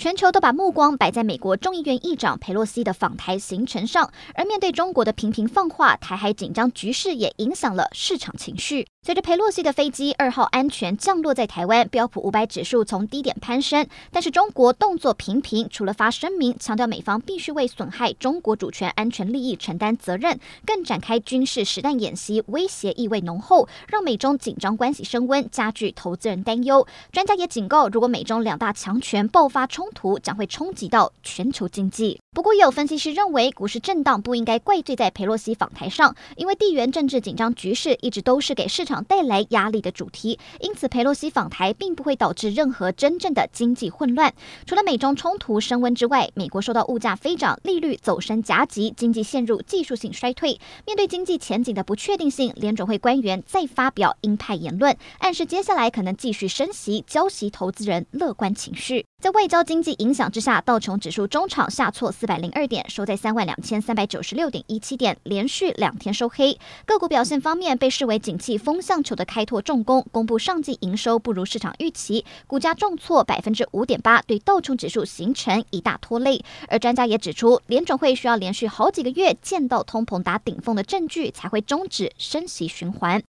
全球都把目光摆在美国众议院议长佩洛西的访台行程上，而面对中国的频频放话，台海紧张局势也影响了市场情绪。随着佩洛西的飞机二号安全降落在台湾，标普五百指数从低点攀升。但是中国动作频频，除了发声明强调美方必须为损害中国主权安全利益承担责任，更展开军事实弹演习，威胁意味浓厚，让美中紧张关系升温，加剧投资人担忧。专家也警告，如果美中两大强权爆发冲突，将会冲击到全球经济。不过，也有分析师认为，股市震荡不应该怪罪在佩洛西访台上，因为地缘政治紧张局势一直都是给市场。带来压力的主题，因此佩洛西访台并不会导致任何真正的经济混乱。除了美中冲突升温之外，美国受到物价飞涨、利率走升夹击，经济陷入技术性衰退。面对经济前景的不确定性，联准会官员再发表鹰派言论，暗示接下来可能继续升息，浇熄投资人乐观情绪。在外交经经济影响之下，道琼指数中场下挫四百零二点，收在三万两千三百九十六点一七点，连续两天收黑。个股表现方面，被视为景气风向球的开拓重工公布上季营收不如市场预期，股价重挫百分之五点八，对道琼指数形成一大拖累。而专家也指出，联准会需要连续好几个月见到通膨达顶峰的证据，才会终止升息循环。